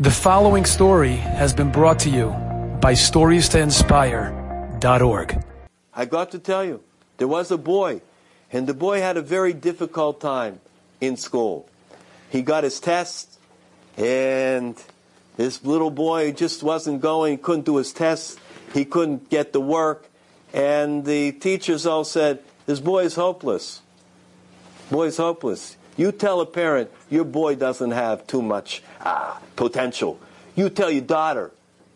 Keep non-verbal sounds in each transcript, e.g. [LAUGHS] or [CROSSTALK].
The following story has been brought to you by StoriesToInspire.org. I got to tell you, there was a boy, and the boy had a very difficult time in school. He got his tests, and this little boy just wasn't going, couldn't do his tests, he couldn't get the work, and the teachers all said, This boy is hopeless. Boy's hopeless. You tell a parent your boy doesn't have too much ah, potential. You tell your daughter.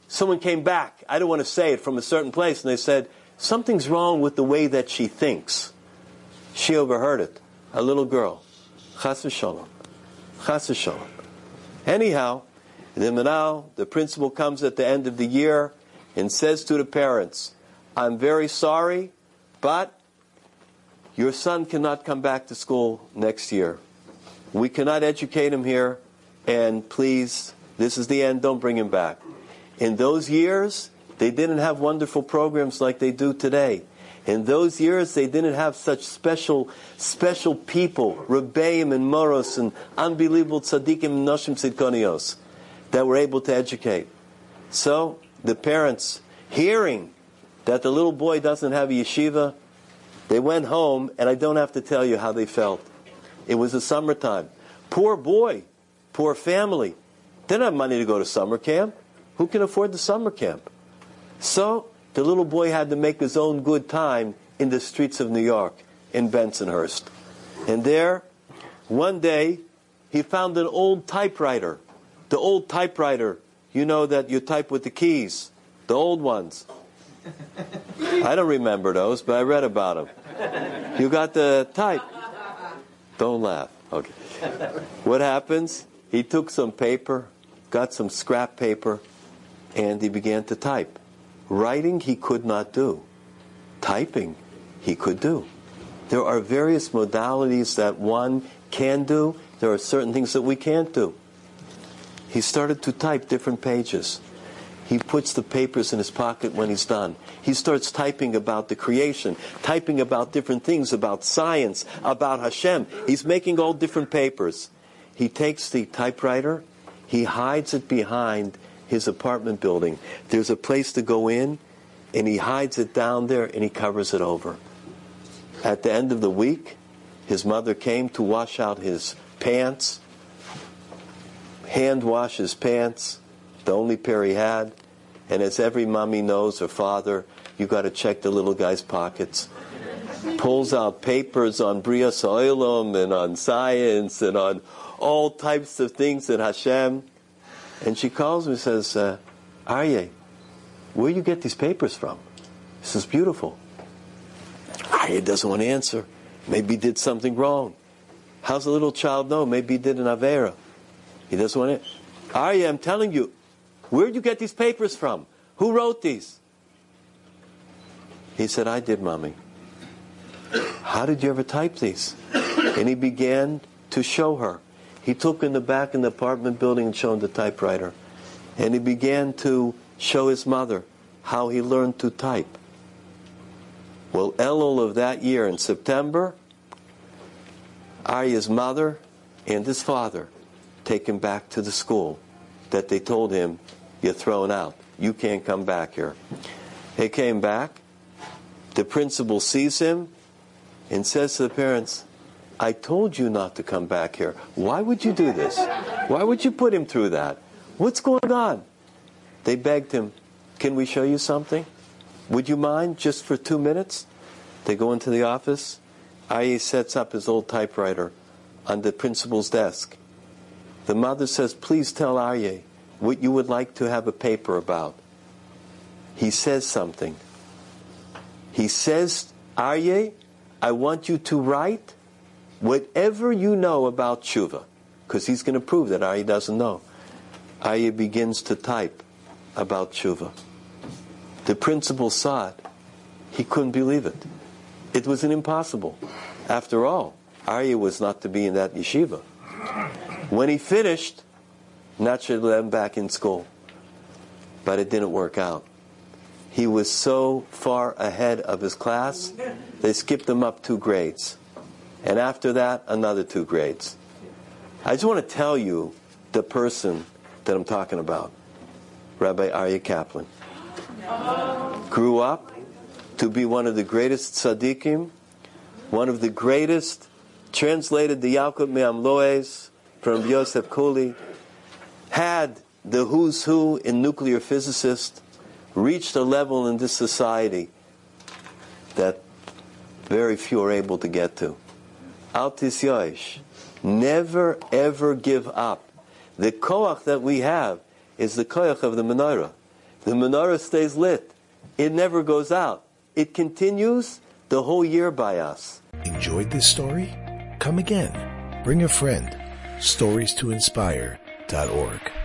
Someone came back, I don't want to say it, from a certain place, and they said, Something's wrong with the way that she thinks. She overheard it. A little girl. Chas v'shalom. Chas v'shalom. Anyhow, the now the principal comes at the end of the year and says to the parents, I'm very sorry, but your son cannot come back to school next year. We cannot educate him here, and please, this is the end, don't bring him back. In those years, they didn't have wonderful programs like they do today. In those years, they didn't have such special, special people, Rebbeim and Moros and unbelievable tzaddikim and noshim tzidkonios that were able to educate. So, the parents, hearing that the little boy doesn't have a yeshiva, they went home, and I don't have to tell you how they felt. It was the summertime. Poor boy, poor family. Didn't have money to go to summer camp. Who can afford the summer camp? So the little boy had to make his own good time in the streets of New York, in Bensonhurst. And there, one day, he found an old typewriter. The old typewriter, you know that you type with the keys, the old ones. [LAUGHS] I don't remember those, but I read about them. You got the type. Don't laugh. Okay. What happens? He took some paper, got some scrap paper, and he began to type. Writing he could not do. Typing he could do. There are various modalities that one can do. There are certain things that we can't do. He started to type different pages. He puts the papers in his pocket when he's done. He starts typing about the creation, typing about different things, about science, about Hashem. He's making all different papers. He takes the typewriter, he hides it behind his apartment building. There's a place to go in, and he hides it down there and he covers it over. At the end of the week, his mother came to wash out his pants, hand wash his pants, the only pair he had. And as every mommy knows, her father, you got to check the little guy's pockets. Pulls out papers on Brias Oilum and on science and on all types of things in Hashem. And she calls me and says, uh, Aryeh, where you get these papers from? This is beautiful. Aryeh doesn't want to answer. Maybe he did something wrong. How's a little child know? Maybe he did an Avera. He doesn't want to. Aryeh, I'm telling you, Where'd you get these papers from? Who wrote these? He said, I did, Mommy. How did you ever type these? And he began to show her. He took in the back in the apartment building and showed the typewriter. And he began to show his mother how he learned to type. Well, Elul of that year in September, Aryeh's mother and his father take him back to the school that they told him you're thrown out. You can't come back here. He came back. The principal sees him and says to the parents, I told you not to come back here. Why would you do this? Why would you put him through that? What's going on? They begged him, Can we show you something? Would you mind just for two minutes? They go into the office. Aryeh sets up his old typewriter on the principal's desk. The mother says, Please tell Aryeh what you would like to have a paper about. He says something. He says, Aryeh, I want you to write whatever you know about tshuva, because he's going to prove that Aryeh doesn't know. Aryeh begins to type about tshuva. The principal saw it. He couldn't believe it. It was an impossible. After all, Aryeh was not to be in that yeshiva. When he finished, naturally let him back in school. But it didn't work out. He was so far ahead of his class, they skipped him up two grades. And after that, another two grades. I just want to tell you the person that I'm talking about, Rabbi Aryeh Kaplan, grew up to be one of the greatest tzaddikim, one of the greatest, translated the Yalkut Me'am Lo'ez from Yosef Kuli, had the who's who in nuclear physicists, reached a level in this society that very few are able to get to. Altis Yoish. Never ever give up. The koach that we have is the koach of the menorah. The menorah stays lit. It never goes out. It continues the whole year by us. Enjoyed this story? Come again. Bring a friend. Stories to inspire.org.